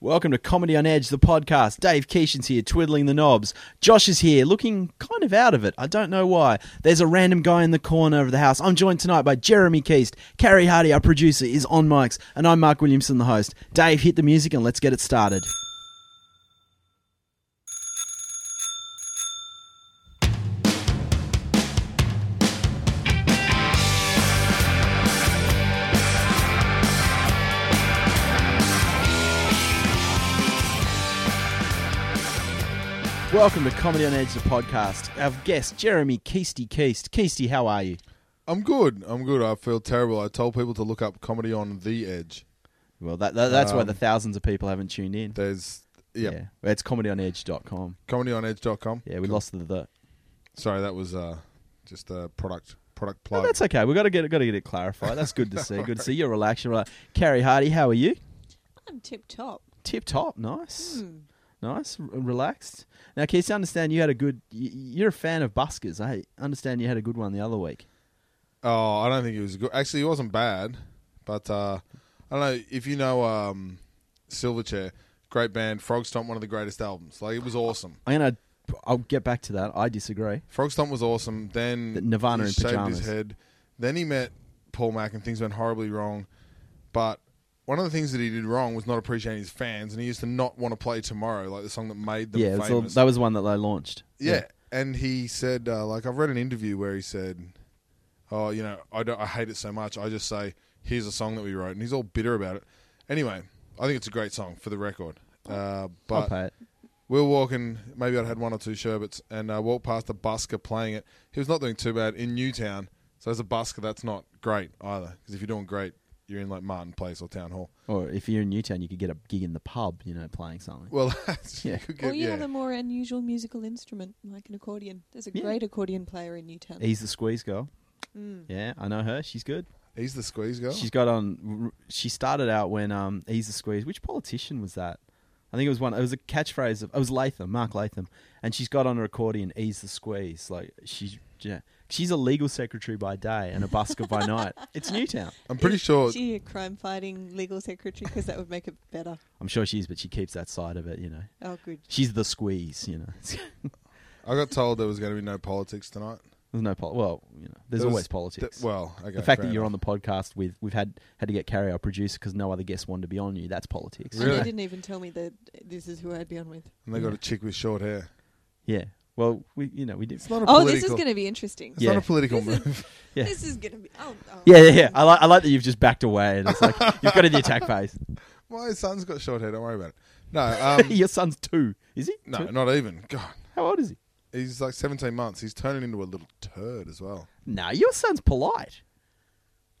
Welcome to Comedy on Edge, the podcast. Dave Keeshan's here, twiddling the knobs. Josh is here, looking kind of out of it. I don't know why. There's a random guy in the corner of the house. I'm joined tonight by Jeremy Keast. Carrie Hardy, our producer, is on mics, and I'm Mark Williamson, the host. Dave, hit the music and let's get it started. Welcome to Comedy on Edge, the podcast. Our guest, Jeremy Keasty Keast. Keasty, how are you? I'm good. I'm good. I feel terrible. I told people to look up comedy on the edge. Well, that, that that's why Um, the thousands of people haven't tuned in. There's yeah, Yeah. It's comedyonedge.com. comedyonedge.com. Yeah, we lost the the. Sorry, that was uh, just a product product No, plug. that's okay. We got to get. Got to get it clarified. That's good to see. Good to see. You're relaxed. You're relaxed. Carrie Hardy, how are you? I'm tip top. Tip top. Nice. Hmm. Nice. Relaxed. Now, Keith, I understand you had a good. You're a fan of buskers. I understand you had a good one the other week. oh, I don't think it was good. Actually, it wasn't bad, but uh, I don't know if you know um, Silverchair. Great band. Frogstomp, one of the greatest albums. Like it was awesome. I'm gonna. I'll get back to that. I disagree. Frogstomp was awesome. Then The Nirvana he in shaved pajamas. his head. Then he met Paul Mac and things went horribly wrong. But one of the things that he did wrong was not appreciating his fans, and he used to not want to play tomorrow, like the song that made them yeah, it was the- famous. that was the one that they launched. yeah. and he said, uh, like I've read an interview where he said, "Oh, you know, I don't, I hate it so much. I just say, here's a song that we wrote," and he's all bitter about it. Anyway, I think it's a great song for the record. Uh, I'll but pay it. we were walking, maybe I'd had one or two sherbets, and uh, walked past a busker playing it. He was not doing too bad in Newtown. So as a busker, that's not great either. Because if you're doing great, you're in like Martin Place or Town Hall. Or if you're in Newtown, you could get a gig in the pub. You know, playing something. Well, that's, Yeah. you could or you yeah. have a more unusual musical instrument, like an accordion. There's a Yeah. great accordion player in Newtown. He's the squeeze girl. Mm. Yeah, I know her. She's good. He's the squeeze girl. She's got on. She started out when um, he's the squeeze. Which politician was that? I think it was one. It was a catchphrase. Of, it was Latham, Mark Latham, and she's got on her accordion. Ease the squeeze. Like she's yeah, she's a legal secretary by day and a busker by night. It's Newtown. I'm pretty Is sure. she a crime-fighting legal secretary? Because that would make it better. I'm sure she is, but she keeps that side of it. You know, Oh, good. she's the squeeze. You know, I got told there was going to be no politics tonight. there's no pol- well, you know, there's There always politics. Th- well, okay. the fact that you're on the podcast with we've had had to get Carrie our producer because no other guests wanted to be on you. That's politics. And Really? they didn't even tell me that this is who I'd be on with. and they got a chick with short hair. Yeah. Well, we you know we did. It's not a Oh, this is going to be interesting. It's Yeah. not a political This is- move. Yeah. This is going to be. Oh, oh. Yeah, yeah, yeah. I like I like that you've just backed away and it's like you've got in the attack phase. My son's got short hair. Don't worry about it. No, um, Your son's two, is he? no, Two? not even. God, How old is he? he's like 17 months. He's turning into a little turd as well. No, your son's polite.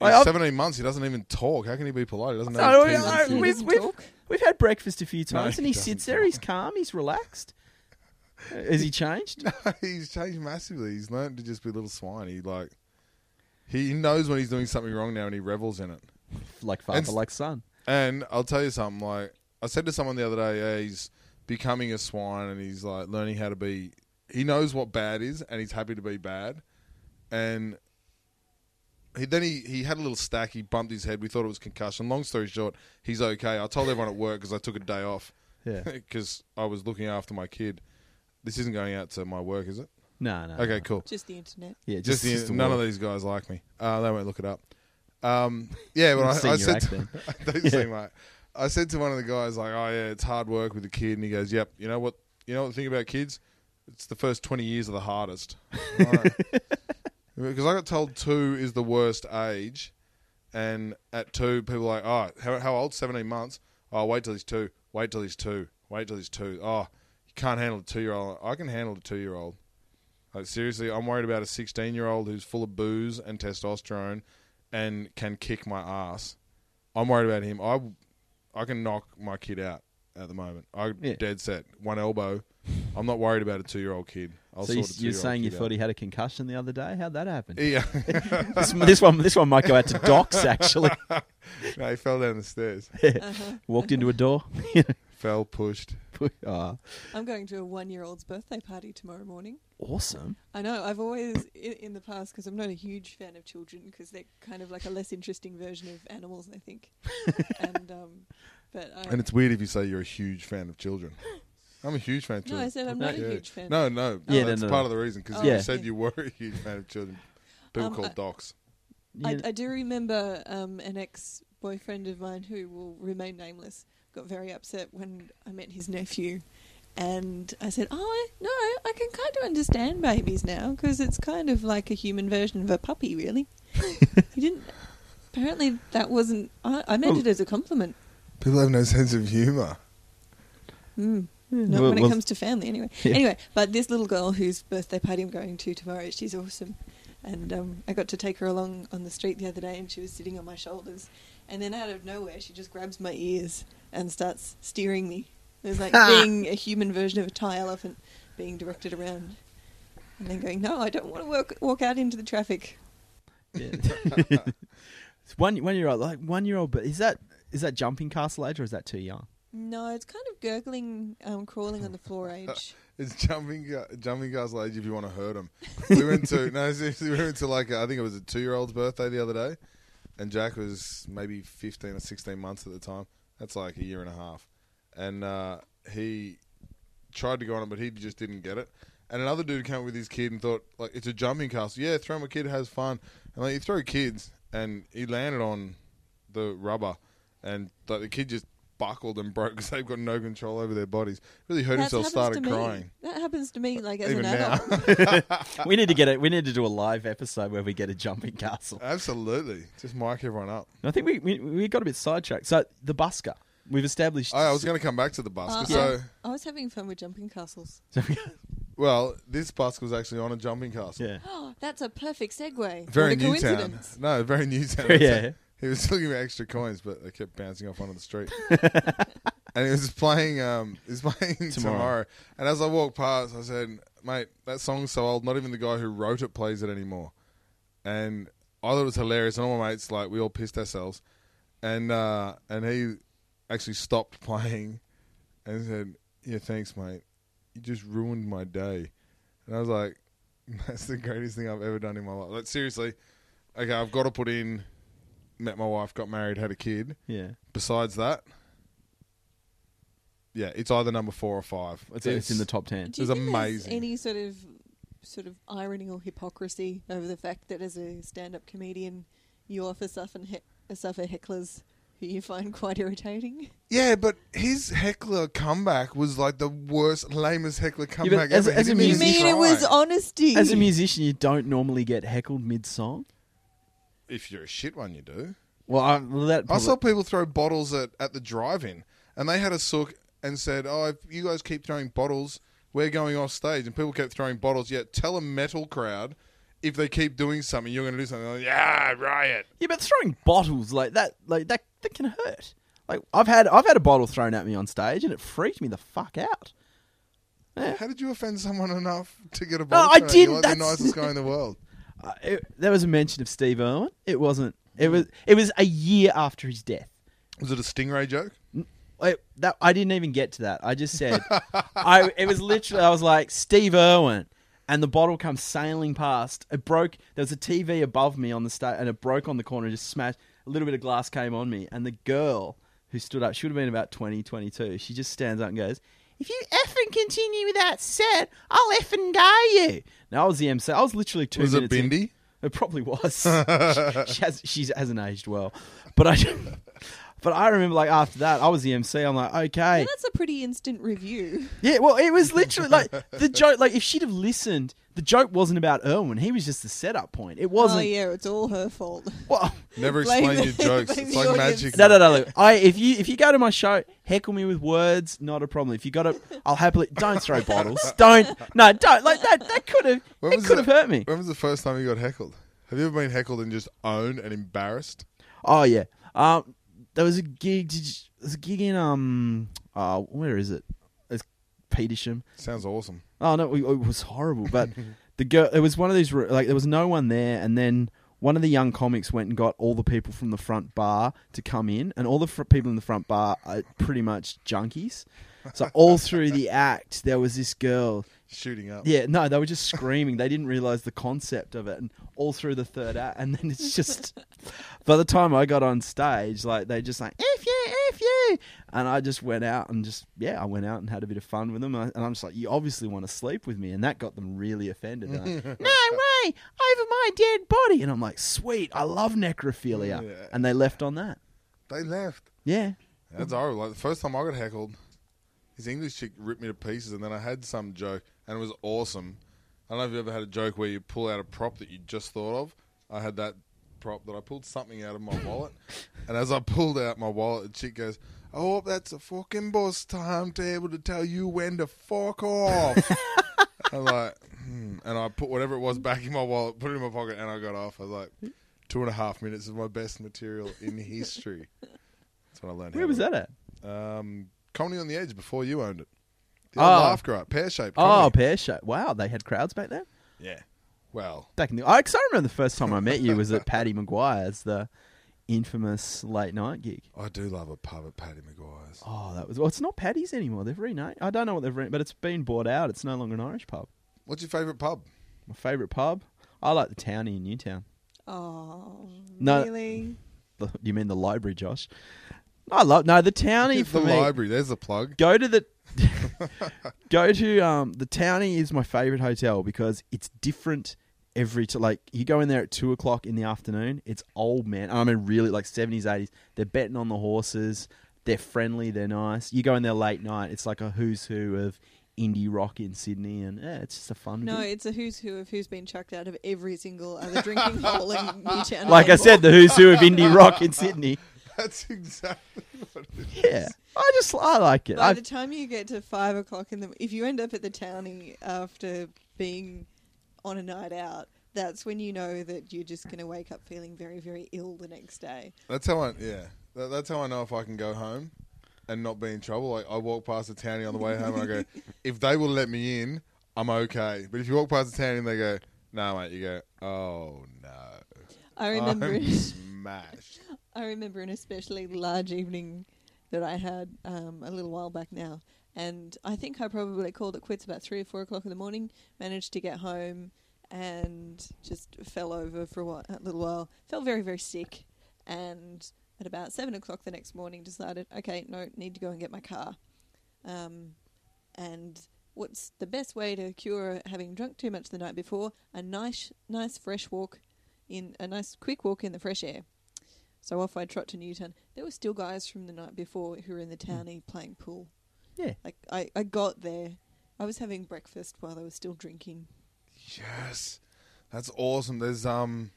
He's Like, I've- 17 months. He doesn't even talk. How can he be polite? He doesn't know. No, his T's and I- He we've- doesn't we've- talk. We've had breakfast a few No, times and he he sits doesn't there. talk. He's calm. He's relaxed. Has he changed? No, he's changed massively. He's learned to just be a little swine. He like he knows when he's doing something wrong now, and he revels in it. like father, And- like son. And I'll tell you something. Like I said to someone the other day, yeah, he's becoming a swine, and he's like learning how to be. He knows what bad is, and he's happy to be bad. And he, then he, he had a little stack. He bumped his head. We thought it was concussion. Long story short, he's okay. I told everyone at work because I took a day off Yeah. because I was looking after my kid. This isn't going out to my work, is it? No, no. Okay, no. cool. Just the internet. Yeah, Just, just, the, just the none work. of these guys like me. Uh, they won't look it up. Um, yeah, but I, I said, accent. to, don't say mate. I said to one of the guys like, "Oh yeah, it's hard work with a kid," and he goes, "Yep, you know what? You know what the thing about kids? It's the first twenty years are the hardest." Right. because I got told two is the worst age, and at two, people are like, "Oh, how, how old? Seventeen months? Oh, wait till he's two. Wait till he's two. Wait till he's two. Oh, you can't handle a two-year-old. I can handle a two-year-old." Like seriously, I'm worried about a 16 year old who's full of booze and testosterone and can kick my ass. I'm worried about him. I, I can knock my kid out at the moment. I Yeah. dead set one elbow. I'm not worried about a two year old kid. I'll so you, sort a you're saying you thought out. he had a concussion the other day? How'd that happen? Yeah, this, this one, this one might go out to docs. Actually, no, he fell down the stairs. Uh-huh. walked into a door. Fell, pushed. oh, I'm going to a one-year-old's birthday party tomorrow morning. awesome. I know. I've always, in, in the past, because I'm not a huge fan of children, because they're kind of like a less interesting version of animals, I think. and um, But I, And it's weird if you say you're a huge fan of children. I'm a huge fan of no, I said I'm No, not a Yeah. huge fan. No, no. Yeah, Yeah, no, that's no, part no. of the reason because Oh, you Yeah. said you were a huge fan of children. People Um, call I- docs. I, I do remember um, an ex boyfriend of mine who will remain nameless got very upset when I met his nephew. And I said, Oh, no, I can kind of understand babies now because it's kind of like a human version of a puppy, really. he didn't. Apparently, that wasn't. I, I meant Well- it as a compliment. People have no sense of humour. Mm. Not Well, when it well- comes to family, anyway. Yeah. Anyway, but this little girl whose birthday party I'm going to tomorrow, she's awesome. And um, I got to take her along on the street the other day, and she was sitting on my shoulders. And then out of nowhere, she just grabs my ears and starts steering me. It was like being a human version of a tie elephant being directed around. And then going, no, I don't want to walk, walk out into the traffic. Yeah. It's one one year old, like one year old, but is that is that jumping castle age or is that too young? No, it's kind of gurgling, um, crawling on the floor age. It's jumping gu- jumping castle age if you want to hurt them. We went to no seriously, we went to like I think it was a two year old's birthday the other day, and Jack was maybe fifteen or sixteen months at the time. That's like a year and a half, and uh, he tried to go on it, but he just didn't get it. And another dude came with his kid and thought like it's a jumping castle. Yeah, throw my kid has fun, and like you throw kids, and he landed on the rubber, and like the kid just buckled and broke because they've got no control over their bodies. Really hurt That himself, started crying. That happens to me, like as Even an now. adult. we need to get it. We need to do a live episode where we get a jumping castle. Absolutely. Just mic everyone up. I think we, we we got a bit sidetracked. So the busker, we've established. Oh, I was going to come back to the busker. Uh, so, I was having fun with jumping castles. well, this bus was actually on a jumping castle. yeah, Oh, that's a perfect segue. Very what a new town. coincidence. No, very new town. yeah. He was looking for extra coins, but they kept bouncing off onto the street. and he was playing. Um, he was playing tomorrow. Tomorrow. And as I walked past, I said, "Mate, that song's so old. Not even the guy who wrote it plays it anymore." And I thought it was hilarious. And all my mates, like, we all pissed ourselves. And uh, and he actually stopped playing and said, "Yeah, thanks, mate. You just ruined my day." And I was like, "That's the greatest thing I've ever done in my life." Like seriously, okay, I've got to put in. Met my wife, got married, had a kid. yeah. Besides that, yeah, it's either number four or five. It's, it's in the top ten. Do you It's think amazing. There's any sort of sort of irony or hypocrisy over the fact that as a stand-up comedian, you often suffer, he- suffer hecklers who you find quite irritating? Yeah, but his heckler comeback was like the worst, lamest heckler but comeback as- ever. He as a didn't You even musician- mean it was honesty? As a musician, you don't normally get heckled mid song. If you're a shit one, you do. Well, I, well, that I probably- saw people throw bottles at, at the drive-in, and they had a sook and said, "Oh, if you guys keep throwing bottles, we're going off stage." And people kept throwing bottles. Yet tell a metal crowd if they keep doing something, you're going to do something. Like, yeah, riot. Yeah, but throwing bottles like that, like that, that can hurt. Like I've had, I've had a bottle thrown at me on stage, and it freaked me the fuck out. How did you offend someone enough to get a bottle? I thrown at you? didn't. Like the That's- nicest guy in the world. Uh, it, there was a mention of Steve Irwin. It wasn't. It was. It was a year after his death. Was it a stingray joke? I, that, I didn't even get to that. I just said, I. It was literally. I was like Steve Irwin, and the bottle comes sailing past. It broke. There was a TV above me on the stage, and it broke on the corner. and Just smashed. A little bit of glass came on me, and the girl who stood up, she would have been about 20, 22. She just stands up and goes, "If you effing continue with that set, I'll effing go you." Now I was the MC. I was literally two Was it minutes. in- it probably was. she, she has, she hasn't aged well, but I, but I remember like after that, I was the MC. I'm like, okay, Yeah, that's a pretty instant review. yeah. Well, it was literally like the joke. Like if she'd have listened, the joke wasn't about Irwin. He was just the setup point. It wasn't. Oh yeah, it's all her fault. Well, Never explain your the- jokes. It's like audience. magic. no, no, no. Look, I if you if you go to my show, heckle me with words, not a problem. If you got to, I'll happily. Don't throw bottles. Don't. No, don't. Like that. That could have. It could have hurt me. When was the first time you got heckled? Have you ever been heckled and just owned and embarrassed? Oh yeah. Um, there was a gig. Did you, there's a gig in um. Uh, where is it? It's Petersham. Sounds awesome. Oh no, it, it was horrible. But the girl, it was one of these like there was no one there, and then one of the young comics went and got all the people from the front bar to come in, and all the fr- people in the front bar are pretty much junkies. So all through the act, there was this girl. Shooting up. Yeah, no, they were just screaming. They didn't realize the concept of it, and all through the third act, and then it's just. By the time I got on stage, like they just like f yeah nephew. And I just went out and just, yeah, I went out and had a bit of fun with them. And I'm just like, you obviously want to sleep with me. And that got them really offended. Like, no way, over my dead body. And I'm like, sweet, I love necrophilia. Yeah. And they left on that. They left. Yeah. That's horrible. Like the first time I got heckled, his English chick ripped me to pieces, and then I had some joke, and it was awesome. I don't know if you ever had a joke where you pull out a prop that you just thought of. I had that prop that I pulled something out of my wallet, and as I pulled out my wallet, the chick goes, "I hope that's a fucking boss timetable to tell you when to fuck off." I'm like, hmm. and I put whatever it was back in my wallet, put it in my pocket, and I got off. I was like, two and a half minutes of my best material in history. That's what I learned. Where was that at? um, Colony on the Edge before you owned it. The Oh. laugh garage, pear shaped. Oh, pear shape. Wow, they had crowds back then? yeah. Well, Back in the, I, 'cause I remember the first time I met you was at Paddy Maguire's, the infamous late night gig. I do love a pub at Paddy Maguire's. Oh, that was well. It's not Paddy's anymore. They've renamed. I don't know what they've renamed, but it's been bought out. It's no longer an Irish pub. What's your favourite pub? My favourite pub. I like the Townie in Newtown. Oh, No. really? The, you mean the library, Josh? I love no the Townie for the me. library. There's a plug. Go to the go to um the Townie is my favorite hotel because it's different every to like you go in there at two o'clock in the afternoon. It's old man. I mean really like seventies eighties. They're betting on the horses. They're friendly. They're nice. You go in there late night. It's like a who's who of indie rock in Sydney, and yeah, it's just a fun. No, gig. it's a who's who of who's been chucked out of every single other drinking hole in Newtown. like I said, the who's who of indie rock in Sydney. That's exactly what it is. Yeah, I just I like it. By I, the time you get to five o'clock in the, if you end up at the townie after being on a night out, that's when you know that you're just going to wake up feeling very, very ill the next day. That's how I. Yeah. That, that's how I know if I can go home and not be in trouble. Like I walk past the townie on the way home and I go, if they will let me in, I'm okay. But if you walk past the townie and they go, no, mate, you go, oh no. I remember, I'm smashed. I remember an especially large evening that I had um, a little while back now, and I think I probably called it quits about three or four o'clock in the morning. Managed to get home and just fell over for a, while, a little while. Felt very very sick, and at about seven o'clock the next morning decided, okay, no, need to go and get my car. Um, and what's the best way to cure having drunk too much the night before? A nice, nice fresh walk in a nice quick walk in the fresh air. So off I trot to Newtown. There were still guys from the night before who were in the townie playing pool. yeah, Like I, I got there. I was having breakfast while they were still drinking. Yes, that's awesome. There's um,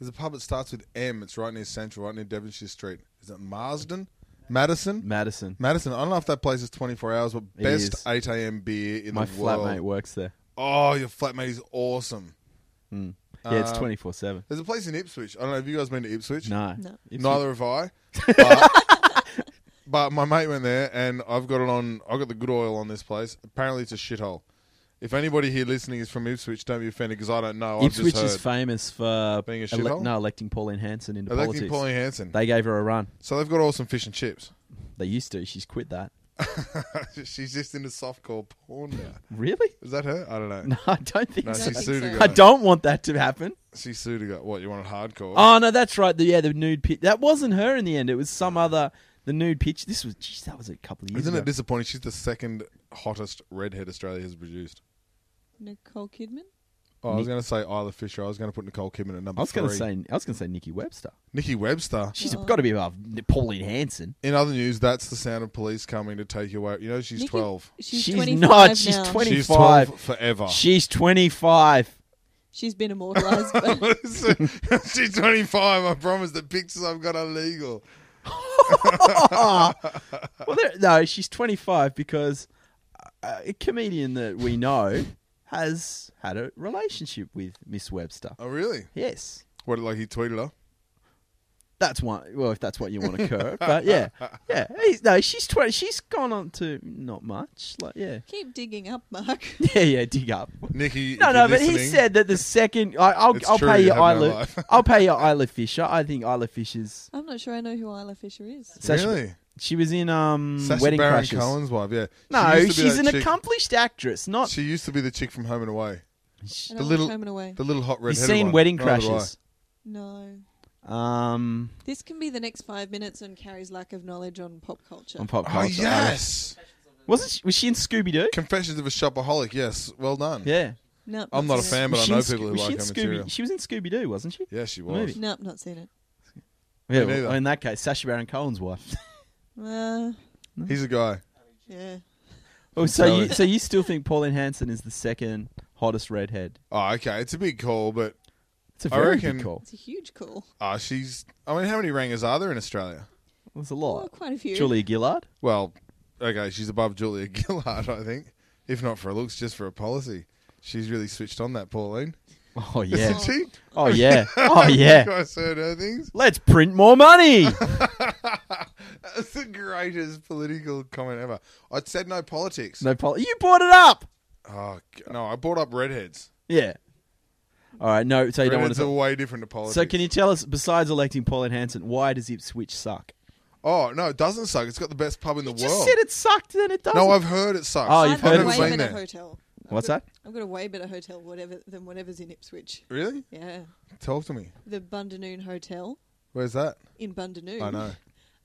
there's a pub that starts with M. It's right near Central, right near Devonshire Street. Is it Marsden? Madison? Madison. Madison. I don't know if that place is 24 hours, but best 8 a.m. beer in My the world. My flatmate works there. Oh, your flatmate is awesome. Mm. Yeah, it's Um, twenty four seven. There's a place in Ipswich. I don't know. Have you guys been to Ipswich? No, No. It's- Neither have I. But, but my mate went there, and I've got it on. I've got the good oil on this place. Apparently, it's a shithole. If anybody here listening is from Ipswich, don't be offended because I don't know. I've Ipswich just is heard. famous for Being a ele- shithole? no electing Pauline Hanson into Electing politics. Pauline Hanson. They gave her a run. So they've got awesome fish and chips. They used to. She's quit that. She's just into softcore porn now. Really? Is that her? I don't know. No, I don't think No, so. don't she's think sued so. a I guy. don't want that to happen. She sued a guy. What you want it hardcore? Oh no, that's right. The, yeah, the nude pitch. That wasn't her in the end. It was some other. The nude pitch. This was. Geez, that was a couple of years Isn't ago. it disappointing? She's the second hottest redhead Australia has produced. Nicole Kidman. Oh, I was going to say Isla Fisher. I was going to put Nicole Kidman at number I was going to three. say. I was going to say Nikki Webster. Nikki Webster. She's Oh. got to be above Pauline Hanson. In other news, that's the sound of police coming to take you away. You know she's Nikki- twelve. She's, She's 25 not. She's now. 20. She's 25. twelve forever. She's twenty five. She's been immortalised. but she's twenty five. I promise. The pictures I've got are legal. well, there, no, she's 25 because a, a comedian that we know has had a relationship with Miss Webster. Oh, really? Yes. What? Like he tweeted her? That's one. Well, if that's what you want to curve, but yeah, yeah. He's, no, she's twenty. She's gone on to not much. Like, yeah, keep digging up, Mark. yeah, yeah. Dig up. Nikki. No, no, but he said that the second I, I'll, It's I'll true, pay you you have no Isla. I'll pay you Isla Fisher. I think Isla Fisher's. I'm not sure I know who Isla Fisher is. Sacha- really? She was in um Sacha Wedding Baron Crashers. Cohen's wife. Yeah. No, used to be she's that an chick- accomplished actress. Not She used to be the chick from Home and Away. I The don't little- watch Home and Away. The little hot red. you've seen Wedding Crashers. No. Um, This can be the next five minutes on Carrie's lack of knowledge on pop culture. on pop Oh culture. yes, Wasn't she, was she in Scooby Doo? Confessions of a Shopaholic. Yes, well done. Yeah. Nope, I'm not a seen fan, Was but I she know in Sco- people who was she like in her Scooby- material. She was in Scooby Doo, wasn't she? Yeah, she Maybe. was. it. Nope, not seen it. Yeah. Me well, neither. in that case, Sacha Baron Cohen's wife. Uh, He's a guy. yeah. oh, so you so you still think Pauline Hanson is the second hottest redhead? Oh, okay. It's a big call, but It's a I very reckon- big call. It's a huge call. uh, she's. I mean, how many rangers are there in Australia? There's a Oh, lot. quite a few. Julia Gillard. Well, okay, she's above Julia Gillard, I think. If not for her looks, just for a policy. She's really switched on that Pauline. Oh yeah. Isn't she? Oh yeah. Oh yeah. I heard her things. Let's print more money. That's the greatest political comment ever. I said no politics. no pol- You brought it up. Oh, g- no, I brought up redheads. Yeah. All right. No. So you don't want redheads to. are way different to politics. So can you tell us, besides electing Pauline Hanson, why does Ipswich suck? Oh, no, it doesn't suck. It's got the best pub in the You just world. said it sucked, then it doesn't. no, I've heard it sucks. Oh, I've you've got heard a it way been better there. hotel. I've What's got- that? I've got a way better hotel whatever than whatever's in Ipswich. Really? Yeah. Talk to me. The Bundanoon Hotel Where's that? in Bundanoon. I know.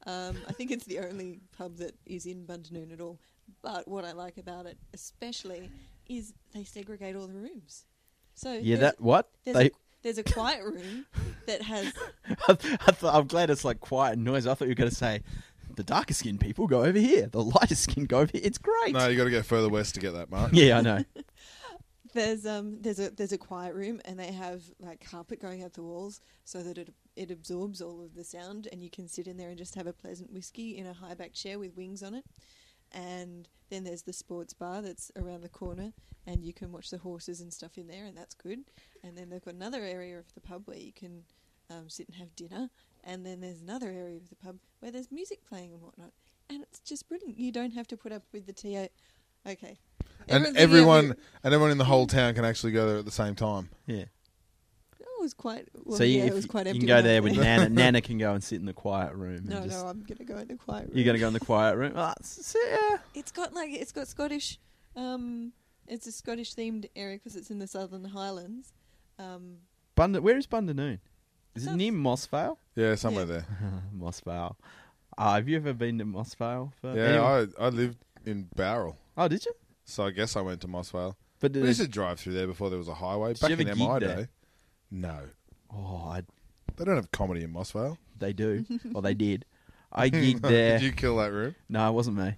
Um, I think it's the only pub that is in Bundanoon at all. But what I like about it, especially, is they segregate all the rooms. So Yeah. That what? there's, They. a, there's a quiet room that has I thought, I'm glad it's like quiet noise. I thought you were going to say the darker skinned people go over here, the lighter skinned go over here. It's great. No, you got to go further west to get that, Mark. Yeah, I know. there's um there's a there's a quiet room and they have like carpet going up the walls so that it it absorbs all of the sound and you can sit in there and just have a pleasant whiskey in a high back chair with wings on it. And then there's the sports bar that's around the corner and you can watch the horses and stuff in there and that's good. And then they've got another area of the pub where you can um, sit and have dinner. And then there's another area of the pub where there's music playing and whatnot. And it's just brilliant. You don't have to put up with the TA. Okay. And Everyone's everyone thinking, and everyone in the whole town can actually go there at the same time. Yeah. It was quite. Well, so you, yeah, if it was quite you empty. can go when I there was with Nana. Nana can go and sit in the quiet room. No, just, no, I'm gonna go in the quiet room. You're going to go in the quiet room. Ah, s- yeah. It's got like it's got Scottish. Um, it's a Scottish themed area because it's in the Southern Highlands. Um, Bunda, where is Bundanoon? Is it South- near Mossvale? Yeah, somewhere Yeah. there. Mossvale. Uh, have you ever been to Mossvale? For Yeah, anyone? I I lived in Bowral, oh, did you? So I guess I went to Mossvale. But We did used to drive through there before there was a highway. Did Back you ever in gig MI there? day. No, oh, I, they don't have comedy in Mossvale. they do. or they did. I gigged there. Did you kill that room? No, it wasn't me.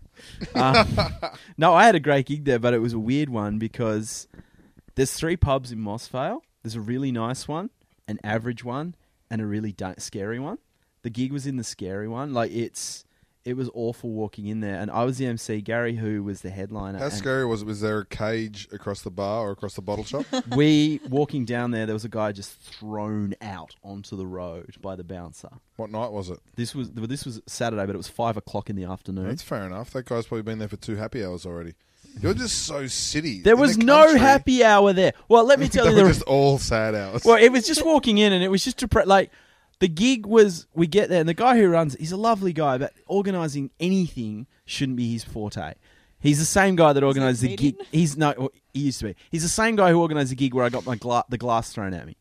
Uh, no, I had a great gig there, but it was a weird one because there's three pubs in Mossvale. There's a really nice one, an average one, and a really da- scary one. The gig was in the scary one. Like it's, it was awful walking in there, and I was the MC. Gary, who was the headliner. How scary was it? Was there a cage across the bar or across the bottle shop? we walking down there, there was a guy just thrown out onto the road by the bouncer. what night was it? This was this was Saturday, but it was five o'clock in the afternoon. That's fair enough. That guy's probably been there for two happy hours already. You're just so city. There In was the no happy hour there. Well, let me tell They you, were there just all sad hours. Well, it was just walking in, and it was just depre- like the gig was. We get there, and the guy who runs, he's a lovely guy, but organising anything shouldn't be his forte. He's the same guy that organised the gig. He's no, oh, he used to be. He's the same guy who organised the gig where I got my gla- the glass thrown at me,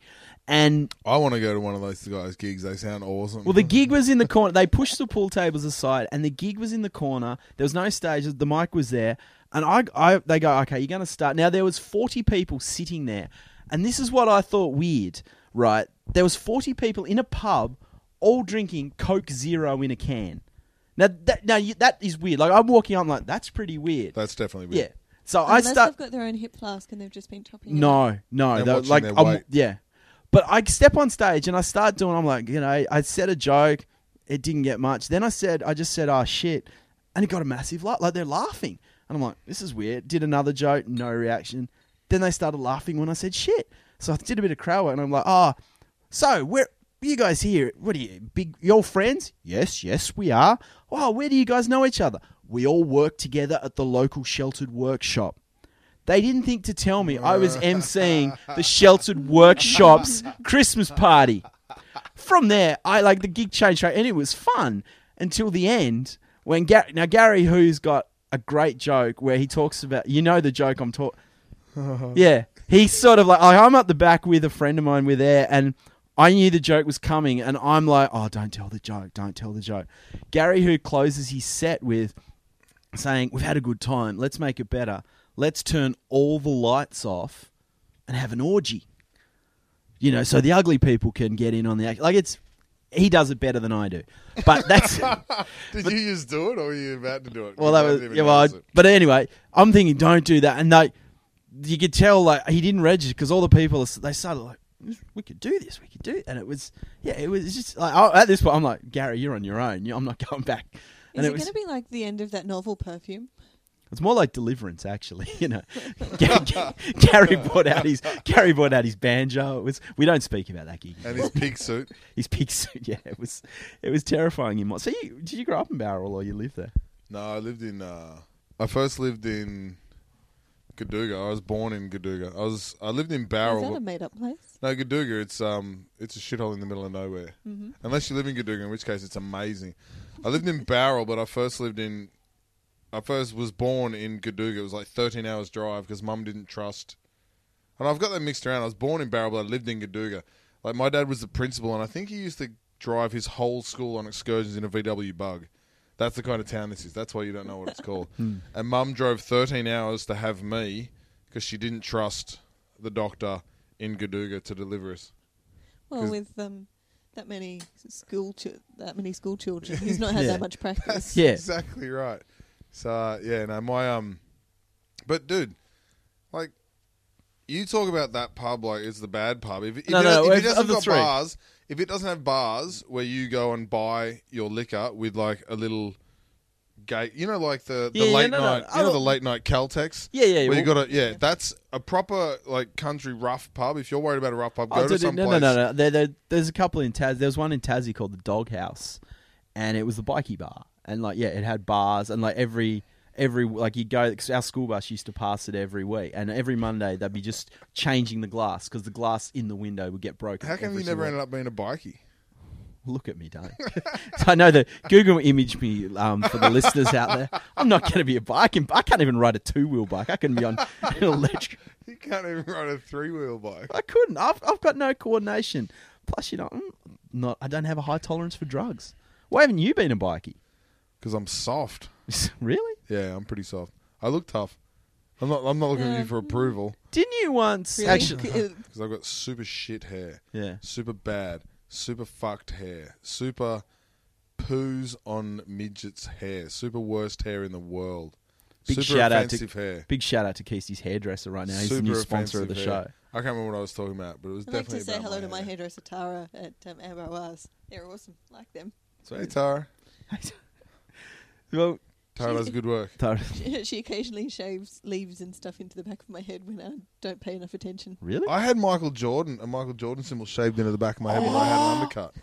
and I want to go to one of those guys' gigs. They sound awesome. well, the gig was in the corner. They pushed the pool tables aside, and the gig was in the corner. There was no stage. The mic was there, and I, I they go, okay, you're going to start now. There was forty people sitting there, and this is what I thought weird. Right, there was forty people in a pub, all drinking Coke Zero in a can. Now that now you, that is weird. Like I'm walking, I'm like, that's pretty weird. That's definitely weird. yeah. weird. So I unless start. they've got their own hip flask and they've just been topping. it up. No, no, And they're watching like their I'm- weight. yeah. But I step on stage and I start doing. I'm like, you know, I said a joke, it didn't get much. Then I said, I just said, oh shit, and it got a massive laugh. Like they're laughing, and I'm like, this is weird. Did another joke, no reaction. Then they started laughing when I said shit. So I did a bit of crowd work, and I'm like, oh, so where? You guys here? What are you big? You all friends? Yes, yes, we are. Oh, where do you guys know each other? We all work together at the local sheltered workshop. They didn't think to tell me I was emceeing the Sheltered Workshops Christmas party. From there, I like the gig changed, right, and it was fun until the end when Gary. Now Gary, who's got a great joke where he talks about, you know, the joke I'm talking. yeah, he's sort of like I'm up the back with a friend of mine. We're there, and I knew the joke was coming, and I'm like, oh, don't tell the joke, don't tell the joke. Gary, who closes his set with saying, we've had a good time, let's make it better. Let's turn all the lights off and have an orgy. You know, so the ugly people can get in on the act. Like it's, he does it better than I do. But that's Did you just do it, or were you about to do it? well, that was yeah. Well, I, but anyway, I'm thinking, don't do that. And they, you could tell like he didn't register because all the people they started like, we could do this, we could do, it. and it was yeah, it was just like oh, at this point I'm like, Gary, you're on your own. I'm not going back. And Is it, was going to be like the end of that novel Perfume? it's more like Deliverance actually. You know, Gary, Gary brought out his Gary brought out his banjo. It was we don't speak about that gig. and his pig suit. His pig suit. Yeah, it was it was terrifying. In so you did you grow up in Bowral or you lived there? No, I lived in. Uh, I first lived in Goodooga. I was born in Goodooga. I was. I lived in Is that a made up place? No, Goodooga. It's um, it's a shithole in the middle of nowhere. Mm-hmm. Unless you live in Goodooga, in which case it's amazing. I lived in Bowral, but I first lived in. I first was born in Goodooga. It was like 13 hours drive because Mum didn't trust. And I've got that mixed around. I was born in Bowral, but I lived in Goodooga. Like my dad was the principal, and I think he used to drive his whole school on excursions in a VW Bug. That's the kind of town this is. That's why you don't know what it's called. and Mum drove 13 hours to have me because she didn't trust the doctor in Goodooga to deliver us. Well, 'Cause- with um, that many school chi- that many school children, he's not had Yeah. that much practice. Yeah. exactly right. So uh, yeah, no, my um, but dude, like, you talk about that pub like it's the bad pub. If, if, No, it, no, if of- it doesn't of the got three. bars, if it doesn't have bars where you go and buy your liquor with like a little gate, you know, like the, the Yeah, yeah, late no, no, night, you know, the late night Caltex. Yeah, yeah. Where well- you got to, yeah, that's a proper like country rough pub. If you're worried about a rough pub, oh, go Oh, to dude, some no, place. no, no, no. There, there, there's a couple in Taz. There was one in Tassie called the Doghouse, and it was the bikie bar, and like yeah, it had bars, and like every every like you go. Our school bus used to pass it every week, and every Monday they'd be just changing the glass because the glass in the window would get broken. How come you never ended up being a bikie? Look at me, don't. so I know that Google image me um, for the listeners out there. I'm not going to be a bike. I can't even ride a two wheel bike. I can be on an electric. You can't even ride a three wheel bike. I couldn't. I've, I've got no coordination. Plus, you know, I'm not. I don't have a high tolerance for drugs. Why haven't you been a bikie? Because I'm soft. really? Yeah, I'm pretty soft. I look tough. I'm not. I'm not looking at you for approval Didn't you once Really? actually? Because I've got super shit hair, Yeah. super bad, super fucked hair, super poos on midgets' hair, super worst hair in the world, Big super shout out to- offensive hair. Big shout out to Keasty's hairdresser right now. He's the Super new sponsor of the offensive show. hair. I can't remember what I was talking about, but it was I'd like definitely to say about hello my to my hair. hairdresser Tara at um, Amber Oaz. They're awesome. Like them. Hey Tara, well, Tara does good work. Tara- She, she occasionally shaves leaves and stuff into the back of my head when I don't pay enough attention. really? I had Michael Jordan, a Michael Jordan symbol shaved into the back of my head when I had an undercut.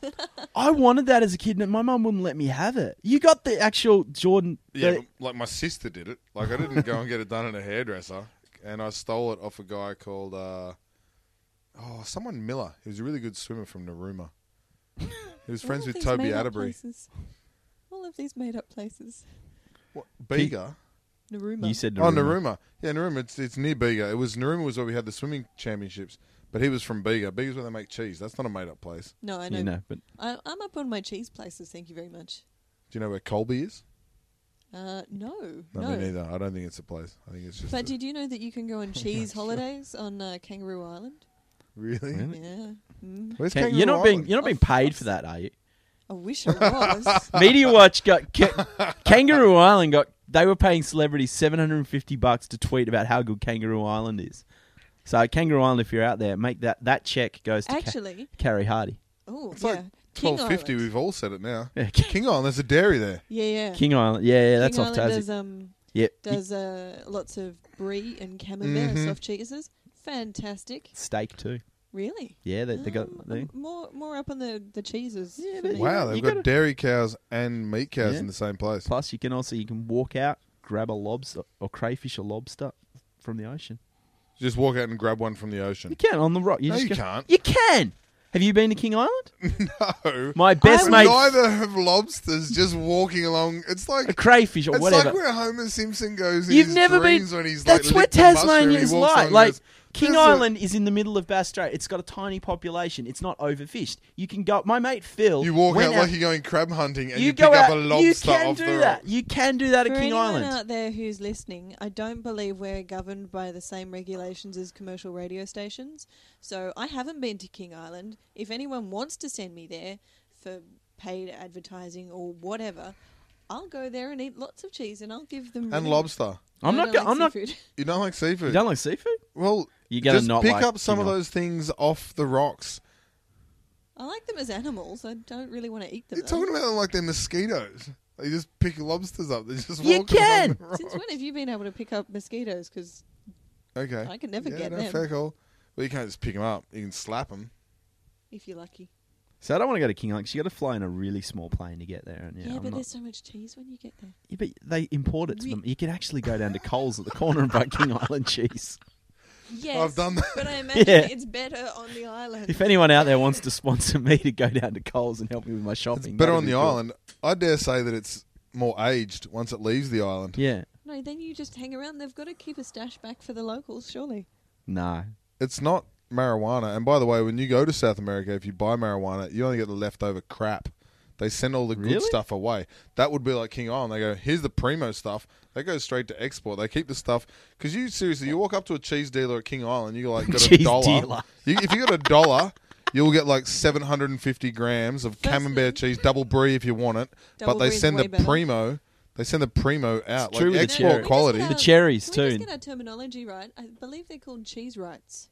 I wanted that as a kid, and my mum wouldn't let me have it. You got the actual Jordan. Yeah, the- but, like my sister did it. Like I didn't go and get it done in a hairdresser, and I stole it off a guy called uh, oh someone Miller. He was a really good swimmer from Narooma. He was friends All of with these Toby made-up Atterbury. places. All of these made up places. What, Bega? Narooma. you said Oh, Narooma. Narooma. Yeah, Narooma. It's it's near Bega. It was Narooma was where we had the swimming championships, but he was from Bega. Bega's where they make cheese. That's not a made up place. No, I know. You know, but I, I'm up on my cheese places. Thank you very much. Do you know where Colby is? Uh, no, No, no. me neither. I don't think it's a place. I think it's just. But a- did you know that you can go on cheese holidays on uh, Kangaroo Island? really? Really? Yeah. Mm. Where's Can- Kangaroo you're not being Island? you're not being paid for that, are you? I wish I was. Media Watch got Ka- Kangaroo Island got they were paying celebrities 750 bucks to tweet about how good Kangaroo Island is. So Kangaroo Island, if you're out there, make that that check goes to Ca- Actually, Carrie Hardy. oh It's yeah, like King Twelve fifty. Island. We've all said it now. Yeah, King Island. There's a dairy there. Yeah, yeah. King Island, yeah, yeah, that's King off Island Tassie. does um Yep, does uh, lots of brie and camembert Mhm. soft cheeses. Fantastic. steak too. Really? Yeah, they, they got Oh, they, I'm more more up on the the cheeses. Yeah, for me. Wow, they've got gotta- dairy cows and meat cows Yeah. in the same place. Plus, you can also you can walk out, grab a lobster or crayfish or lobster from the ocean. Just walk out and grab one from the ocean. You ocean. can on the rock. You No, just you go- can't. You can. Have you been to King Island? No. My best mate, Neither have lobsters just walking along. It's like a like crayfish or whatever. it's whatever. like where Homer Simpson goes. In You've his never been- dreams When he's That's like, where licked the mushroom, Tasmania he is walks like. and Like goes, King There's a- Island is in the middle of Bass Strait. It's got a tiny population. It's not overfished. You can go. My mate Phil. You walk went out like you're going crab hunting and you, go pick out. up a lobster you can off do the that. rocks. You can do that For at King anyone Island. out there who's listening, I don't believe we're governed by the same regulations as commercial radio stations. So I haven't been to King Island. If anyone wants to send me there for paid advertising or whatever, I'll go there and eat lots of cheese, and I'll give them And really- lobster. I'm No, not. don't Go- like I'm not. You don't like seafood. You don't like seafood? well, You gotta just not pick like up some King of Island. those things off the rocks. I like them as animals. I don't really want to eat them. You're though. talking about them like they're mosquitoes. You just pick lobsters up. They just You walk along can! the rocks. Since when have you been able to pick up mosquitoes? Because Okay. I can never yeah, get no, them. Fair call. Well, you can't just pick them up. You can slap them. if you're lucky. So I don't want to go to King Island. 'cause you got to fly in a really small plane to get there. And Yeah, yeah, I'm but not- there's so much cheese when you get there. yeah, but they import it to Re- them. You can actually go down to Coles at the corner and buy King Island cheese. Yes, I've done that. But I imagine Yeah. it's better on the island. If anyone out there wants to sponsor me to go down to Coles and help me with my It's shopping, better that'd on be the cool. island. I dare say that it's more aged once it leaves the island. Yeah. No, then you just hang around. They've got to keep a stash back for the locals, surely. No. It's not marijuana. And by the way, when you go to South America, if you buy marijuana, you only get the leftover crap. They send all the good Really? stuff away. That would be like King Island. They go, here's the primo stuff. They go straight to export. They keep the stuff because you seriously, you walk up to a cheese dealer at King Island, you go like got a Cheese dollar. dealer. You, if you got a dollar, you'll get like 750 grams of camembert Firstly- cheese, double brie if you want it. Double but they brie's send way the better. primo. They send the primo out true like with the export cherry. quality. Can The cherries get our- Can we too. just get our terminology right? I believe they're called cheese rights.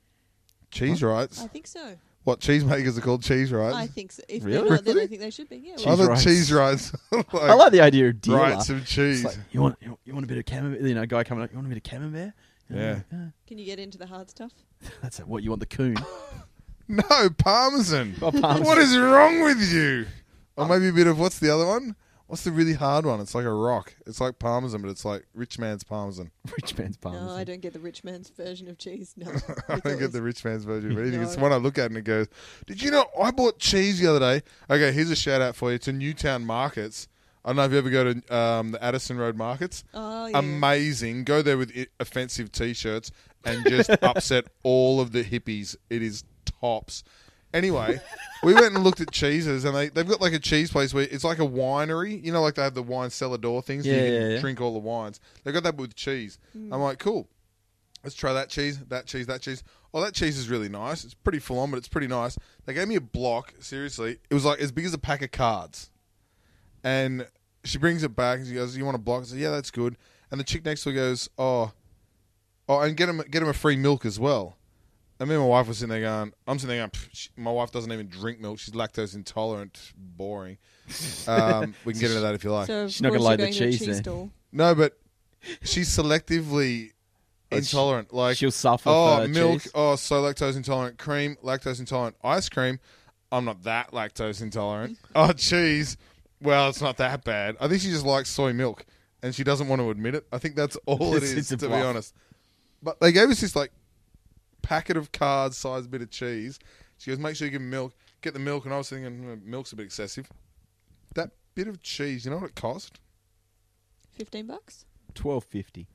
Cheese rights. I think so. What cheesemakers are called cheese rice. I think so. If Really? they're not, then I Really? think they should be. Yeah. Cheese I thought rights. cheese rights. like, I like the idea of dealer. rights of It's cheese. like, you want you, you want a bit of camembert? You know, guy coming up. You want a bit of camembert? Yeah. Can you get into the hard stuff? That's it. What you want the coon? No, parmesan. Oh, parmesan. What is wrong with you? Or maybe a bit of what's the other one? What's the really hard one? It's like a rock. It's like parmesan, but it's like rich man's parmesan. Rich man's parmesan. No, I don't get the rich man's version of cheese. No, I don't get the rich man's version, of but No. it's one I look at and it goes, "Did you know I bought cheese the other day?" Okay, here's a shout out for you to Newtown Markets. I don't know if you ever go to um, the Addison Road Markets. Oh yeah. Amazing. Go there with offensive t-shirts and just upset all of the hippies. It is tops. Anyway, we went and looked at cheeses, and they they've got like a cheese place where it's like a winery. You know, like they have the wine cellar door things. Yeah, you can yeah, yeah. drink all the wines. They got that with cheese. Hmm. I'm like, cool. Let's try that cheese, that cheese, that cheese. Oh, that cheese is really nice. It's pretty full on, but it's pretty nice. They gave me a block. Seriously, it was like as big as a pack of cards. And she brings it back and she goes, "You want a block?" I said, "Yeah, that's good." And the chick next to her goes, "Oh, oh, and get him get him a free milk as well." And me and my wife was sitting there going, "I'm sitting there going, she, my wife doesn't even drink milk. She's lactose intolerant. Boring." Um, we can get into that if you like. so She's not gonna course like you're the a cheese cheese then. stall. no, but she's selectively intolerant. Like She'll suffer Oh, for milk. cheese. Oh, so lactose intolerant. Cream, lactose intolerant. Ice cream. I'm not that lactose intolerant. oh, cheese. Well, it's not that bad. I think she just likes soy milk, and she doesn't want to admit it. I think that's all it It's- is, it's a to be bluff. honest. But they gave us this like packet of cards, size bit of cheese. She goes, make sure you give 'em milk. Get the milk, and I was thinking "Hmm, milk's a bit excessive. That bit of cheese, you know what it cost? Fifteen bucks. Twelve fifty.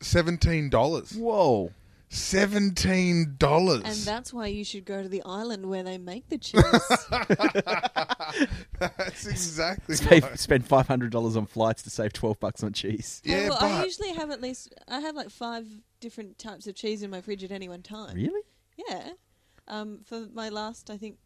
Seventeen dollars. Whoa. Seventeen dollars. And that's why you should go to the island where they make the cheese. That's exactly Spend, right. spend five hundred dollars on flights to save twelve bucks on cheese. Yeah, well, but I usually have at least I have like five different types of cheese in my fridge at any one time. Really? Yeah. Um, for my last, I think,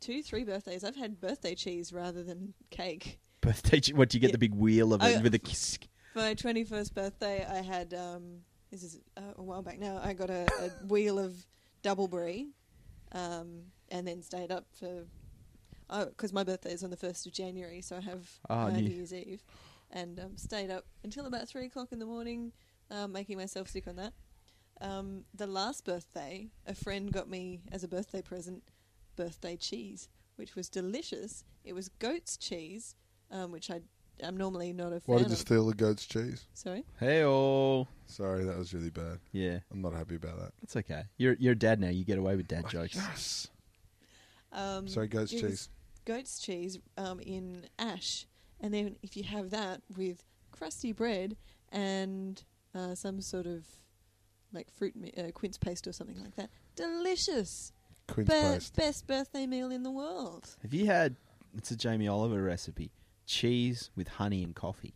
two, three birthdays, I've had birthday cheese rather than cake. Birthday. che- What do you get? Yeah. The big wheel of it Oh, with the kiss. For my twenty-first birthday, I had um, this is uh, a while back now. I got a, a wheel of double brie, um, and then stayed up for oh, because my birthday is on the first of January, so I have Oh, uh, New Year's Eve, and um, stayed up until about three o'clock in the morning, um, making myself sick on that. Um, the last birthday, a friend got me as a birthday present birthday cheese, which was delicious. It was goat's cheese, um, which I I'm normally not a fan Why did you of. steal the goat's cheese? Sorry. Hey all. Sorry, that was really bad. Yeah, I'm not happy about that. it's okay. You're you're a dad now. You get away with Oh, dad jokes. Yes. Um, Sorry, goat's it was cheese. Goat's cheese um, in ash, and then if you have that with crusty bread and uh, some sort of like fruit mi- uh, quince paste or something like that. Delicious. Quince Be- paste. best birthday meal in the world. Have you had? It's a Jamie Oliver recipe: cheese with honey and coffee.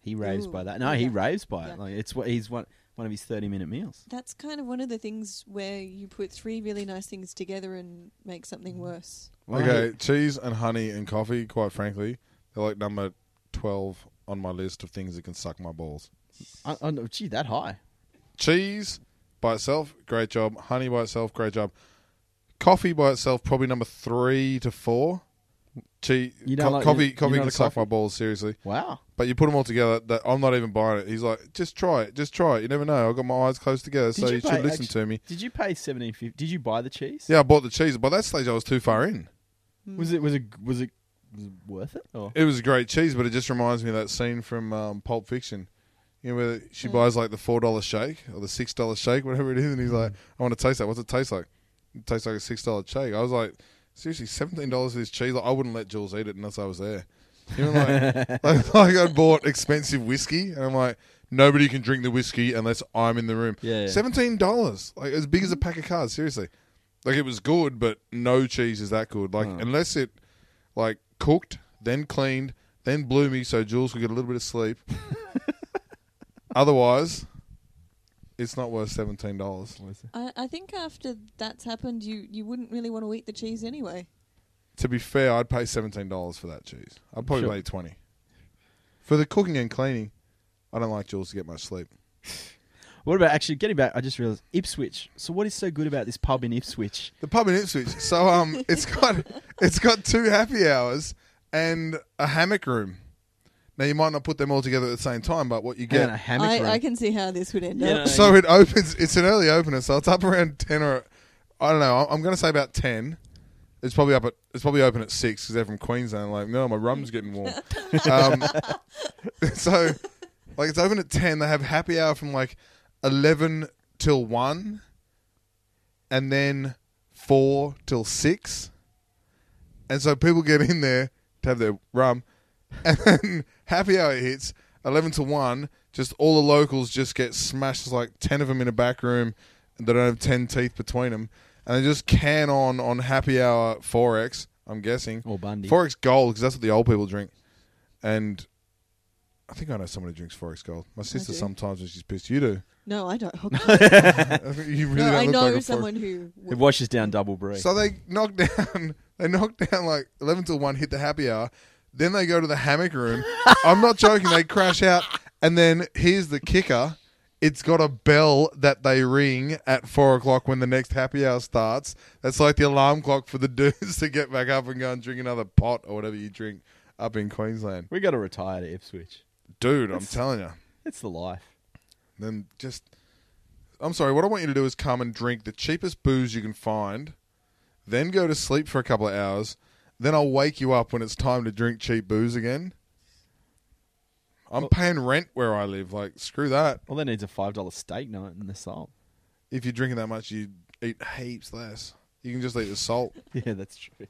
He raves Ooh, by that. No, he raves by Yeah. it. Like it's what he's one one of his thirty-minute meals. That's kind of one of the things where you put three really nice things together and make something mm. worse. Well, okay, cheese and honey and coffee. Quite frankly, they're like number twelve on my list of things that can suck my balls. I, I, gee, that high. Cheese by itself, great job. Honey by itself, great job. Coffee by itself, probably number three to four. Cheese, You don't like- coffee. you're coffee not can a suck my balls seriously. Wow. But you put them all together. That I'm not even buying it. He's like, just try it, just try it. You never know. I've got my eyes closed together, so you you, pay should listen actu- to me. Did you pay seventeen fifty? Did you buy the cheese? Yeah, I bought the cheese. By that stage, I was too far in. Was it was it was it was it worth it? Or It was a great cheese, but it just reminds me of that scene from um, Pulp Fiction. You know, where she Mm. buys like the four dollar shake or the six dollar shake, whatever it is, and he's like, "I want to taste that. What's it taste like? It tastes like a six dollar shake." I was like, "Seriously, seventeen dollars for this cheese? Like, I wouldn't let Jules eat it unless I was there." You know, like, like, like I bought expensive whiskey, and I'm like, nobody can drink the whiskey unless I'm in the room. Yeah, yeah. Seventeen dollars, like as big as a pack of cards. Seriously, like it was good, but no cheese is that good. Like Oh. unless it like cooked, then cleaned, then blew me so Jules could get a little bit of sleep. Otherwise, it's not worth seventeen dollars. I, I think after that's happened, you, you wouldn't really want to eat the cheese anyway. To be fair, I'd pay seventeen dollars for that cheese. I'd probably Sure. pay twenty for the cooking and cleaning. I don't like Jules to get much sleep. what about actually getting back? I just realized Ipswich. So what is so good about this pub in Ipswich? The pub in Ipswich. So um, it's got it's got two happy hours and a hammock room. Now you might not put them all together at the same time, but what you Yeah, get a hammock room. I, I can see how this would end Yeah, up. So it opens. It's an early opener, so it's up around ten or I don't know. I'm going to say about ten. It's probably up at. It's probably open at six because they're from Queensland. Like, no, my rum's getting warm. um, so, like, it's open at ten. They have happy hour from like eleven till one, and then four till six. And so people get in there to have their rum, and then happy hour hits eleven to one. Just all the locals just get smashed. There's like ten of them in a back room, and they don't have ten teeth between them, and they just can on on happy hour XXXX. I'm guessing or Bundy. XXXX gold because that's what the old people drink, and. I think I know someone who drinks XXXX Gold. My sister do. sometimes when she's pissed. You do. No, I don't. I you really no, don't I look know like a XXXX- someone who. it washes down double brie. So they knock down. They knock down like eleven to one. Hit the happy hour. Then they go to the hammock room. I'm not joking. They crash out, and then here's the kicker. It's got a bell that they ring at four o'clock when the next happy hour starts. That's like the alarm clock for the dudes to get back up and go and drink another pot or whatever you drink up in Queensland. we got to retire to Ipswich. Dude, I'm telling you. It's the life. Then just, I'm sorry. What I want you to do is come and drink the cheapest booze you can find, then go to sleep for a couple of hours. Then I'll wake you up when it's time to drink cheap booze again. I'm Well- paying rent where I live. Like screw that. Well, that needs a five dollar steak night in the salt. If you're drinking that much, you eat heaps less. You can just eat the salt. Yeah, that's true.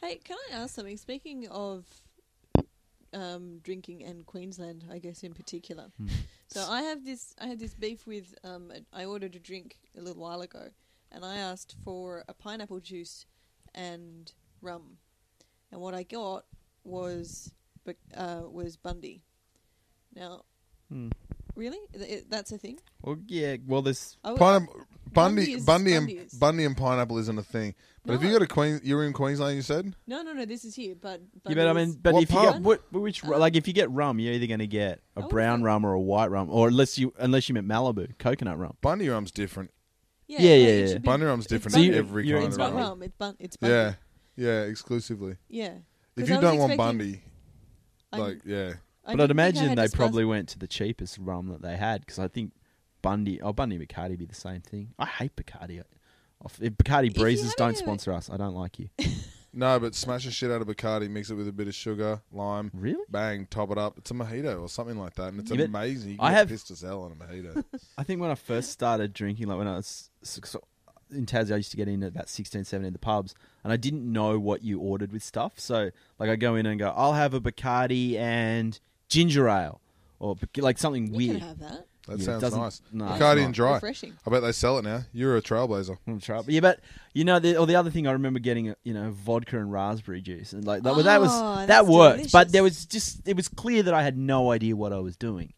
Hey, can I ask something? Speaking of um, drinking and Queensland, I guess in particular. Hmm. So I have this. I had this beef with. Um, I ordered a drink a little while ago, and I asked for a pineapple juice and rum, and what I got was, uh, was Bundy. Now, Hmm. really, Th- that's a thing. Well, yeah. Well, there's I, Pineapple, Bundy, Bundy is- Bundy, Bundy and is. Bundy and pineapple isn't a thing. But if you go to Queen, you're in Queensland. You said no, no, no. This is here, but yeah, Bundy but I mean, but What if you get what, which Uh, like if you get rum, you're either going to get a Oh, brown okay. rum or a white rum, or unless you unless you meant Malibu coconut rum. Bundy rum's different. yeah, yeah, no, yeah, yeah. Bundy rum's different So in you- every you're kind in of It's Bundy. rum. rum. It's bun. It's Bundy. Yeah, yeah, exclusively. Yeah. If 'Cause you I was don't want expecting- Bundy, I- like yeah, I But I'd didn't think I imagine had they to spec- probably went to the cheapest rum that they had because I think Bundy, oh Bundy and Bacardi be the same thing. I hate Bacardi. If if Bacardi you breezes have don't it- sponsor us, I don't like you. no, but smash the shit out of Bacardi, mix it with a bit of sugar, lime, really? bang, top it up. It's a mojito or something like that, and it's Yeah, but amazing. You I can get have- pissed as hell on a mojito. I think when I first started drinking, like when I was so- so- in Tassie, I used to get in at about 16, 17 in the pubs, and I didn't know what you ordered with stuff. So, like, I go in and go, I'll have a Bacardi and ginger ale, or like something You weird. can have that. That Yeah, it sounds doesn't- nice. no, it's Bacardi not. and dry. Refreshing. I bet they sell it now. You're a trailblazer. I'm trying- Yeah, but you know, the, or the other thing I remember getting, you know, vodka and raspberry juice, and like that, well, that was Oh, that that's worked. But delicious. there was just it was clear that I had no idea what I was doing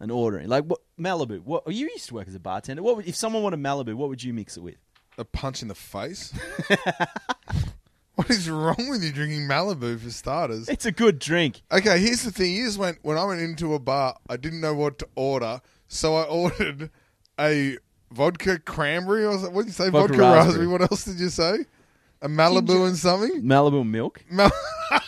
and ordering. Like what Malibu? What you used to work as a bartender? What would, if someone wanted Malibu? What would you mix it with? A punch in the face. what is wrong with you drinking Malibu for starters? It's a good drink. Okay, here's the thing. Here's when when I went into a bar, I didn't know what to order, so I ordered a vodka cranberry or what did you say? Vodka Vodka, raspberry. raspberry. What else did you say? A Malibu and something. Malibu milk. Mal-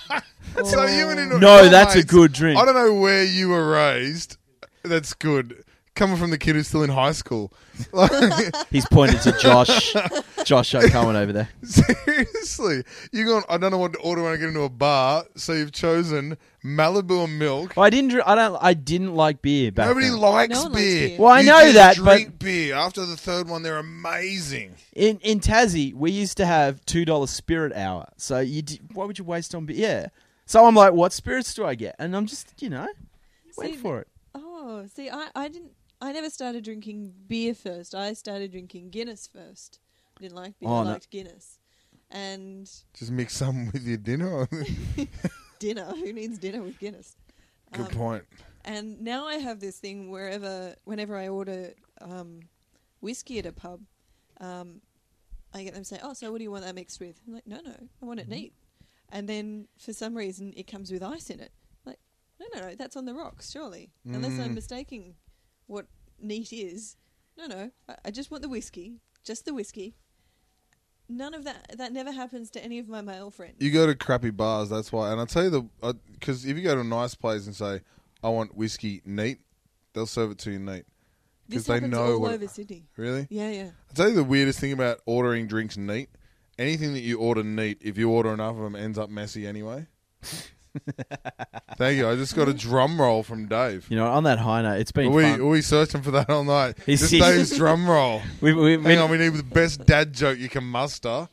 so you went into No, that's a good drink. I don't know where you were raised. That's good. Coming from the kid who's still in high school. Like, He's pointed to Josh. Josh O'Cohen over there. seriously, you going? I don't know what to order when I get into a bar. So you've chosen Malibu and milk. Well, I didn't. dr- I don't. I didn't like beer back Nobody then. likes No one likes beer. beer. Well, I You know just that, but- drink beer. After the third one, they're amazing. In in Tassie, we used to have two dollar spirit hour. So you, d- why would you waste on beer? Yeah. So I'm like, what spirits do I get? And I'm just, you know, wait See, for it. Oh, see, I, I didn't. I never started drinking beer first. I started drinking Guinness first. I didn't like beer. Oh, I no. liked Guinness. And Just mix some with your dinner. dinner. Who needs dinner with Guinness? Good Um, point. And now I have this thing wherever, whenever I order um, whiskey at a pub, um, I get them say, "Oh, so what do you want that mixed with?" I'm like, "No, no, I want it neat." And then for some reason, it comes with ice in it. No, no, no, that's on the rocks, surely. Unless I'm Mm. mistaking what neat is. No, no, I, I just want the whiskey, just the whiskey. None of that. That never happens to any of my male friends. You go to crappy bars, that's why. And I'll tell you the because if you go to a nice place and say, "I want whiskey neat," they'll serve it to you neat. this Because they happens know all what. over Sydney. Really? Yeah, yeah. I'll tell you the weirdest thing about ordering drinks neat. Anything that you order neat, if you order enough of them, ends up messy anyway. Thank you. I just got a drum roll from Dave. You know, on that high note, it's been we, fun. are we searching for that all night? He's- Just he's- Dave's drum roll. We, we, we, Hang on, we need the best dad joke you can muster.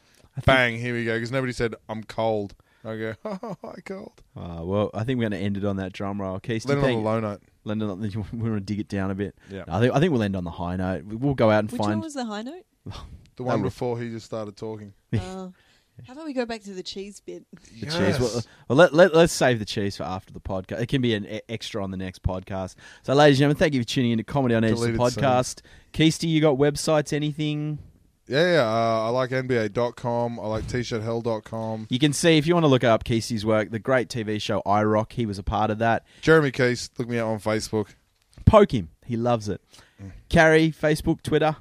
Bang, here we go. Because nobody said, I'm cold. I go, oh, hi, cold. Uh, well, I think we're going to end it on that drum roll. Keith, Let it on thank, the low note. Let it on, we want to dig it down a bit. Yeah. I think I think we'll end on the high note. We'll go out and Which one find was the high note? The one before he just started talking. Uh, how about we go back to the cheese bit? the cheese. Well, well let, let, let's save the cheese for after the podcast. It can be an e- extra on the next podcast. So, ladies and gentlemen, thank you for tuning in to Comedy on Edge, the Deleted podcast. Keasty, you got websites, anything? Yeah, yeah. Uh, I like NBA.com. I like tshirthell.com. You can see if you want to look up Keasty's work, the great TV show I Rock, he was a part of that. Jeremy Case, look me up on Facebook. Poke him. He loves it. Mm. Carrie, Facebook, Twitter.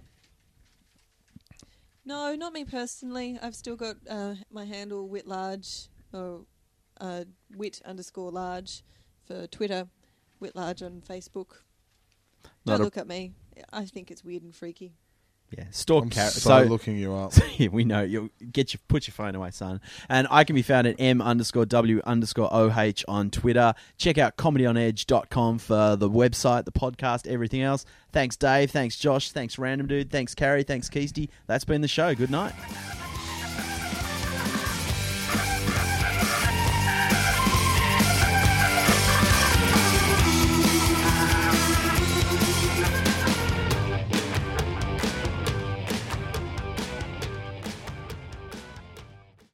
No, not me personally. I've still got uh, my handle wit large or uh, wit underscore large for Twitter, wit large on Facebook. Not Don't look at me. I think it's weird and freaky. Yeah, stalk Carrie. so, looking you up. yeah, we know you'll get your put your phone away, son. And I can be found at m underscore w underscore oh on Twitter. Check out comedyonedge.com for the website, the podcast, everything else. Thanks, Dave. Thanks, Josh. Thanks, Random Dude. Thanks, Carrie. Thanks, Keasty. That's been the show. Good night.